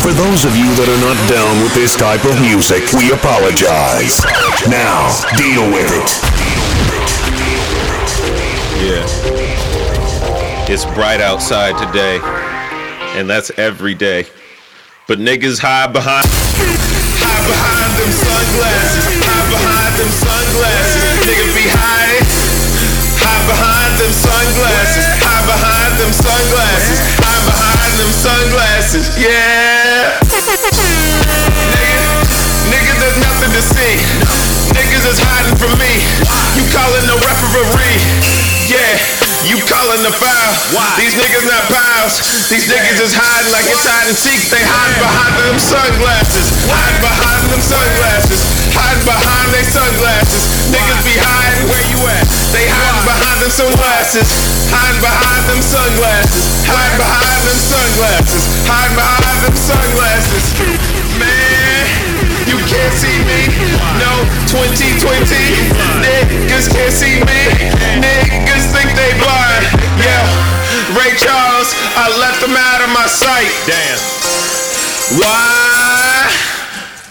For those of you that are not down with this type of music, we apologize. Now, deal with it. Yeah. It's bright outside today, and that's every day. But niggas hide behind hide behind them sunglasses. Hide behind them sunglasses. Niggas be hiding. Hide behind them sunglasses. Hide behind them sunglasses. Sunglasses. Yeah. Niggas, niggas, there's nothing to see. Niggas is hiding from me. You calling the referee. Yeah, you calling the foul. These niggas not pals. These niggas is hiding like it's hide and seek. They hide behind them sunglasses. Hide behind them sunglasses. Hide behind they sunglasses. Niggas be hiding where you at. They hide behind them sunglasses. Hide behind them sunglasses. Hide behind them sunglasses. Hide behind them sunglasses. Man, you can't see me. No, 2020. Niggas can't see me. Niggas think they blind. Yeah, Ray Charles, I left them out of my sight. Damn. Why?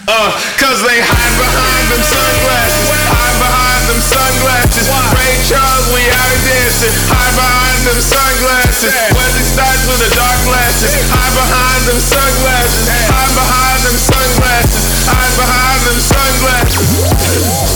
Uh, cause they hide behind them sunglasses. Hide behind them sunglasses. Ray Charles, we out dancing. Hide behind them sunglasses. Snipes with the dark glasses. Hide behind them sunglasses. Hide behind them sunglasses. Hide behind them sunglasses.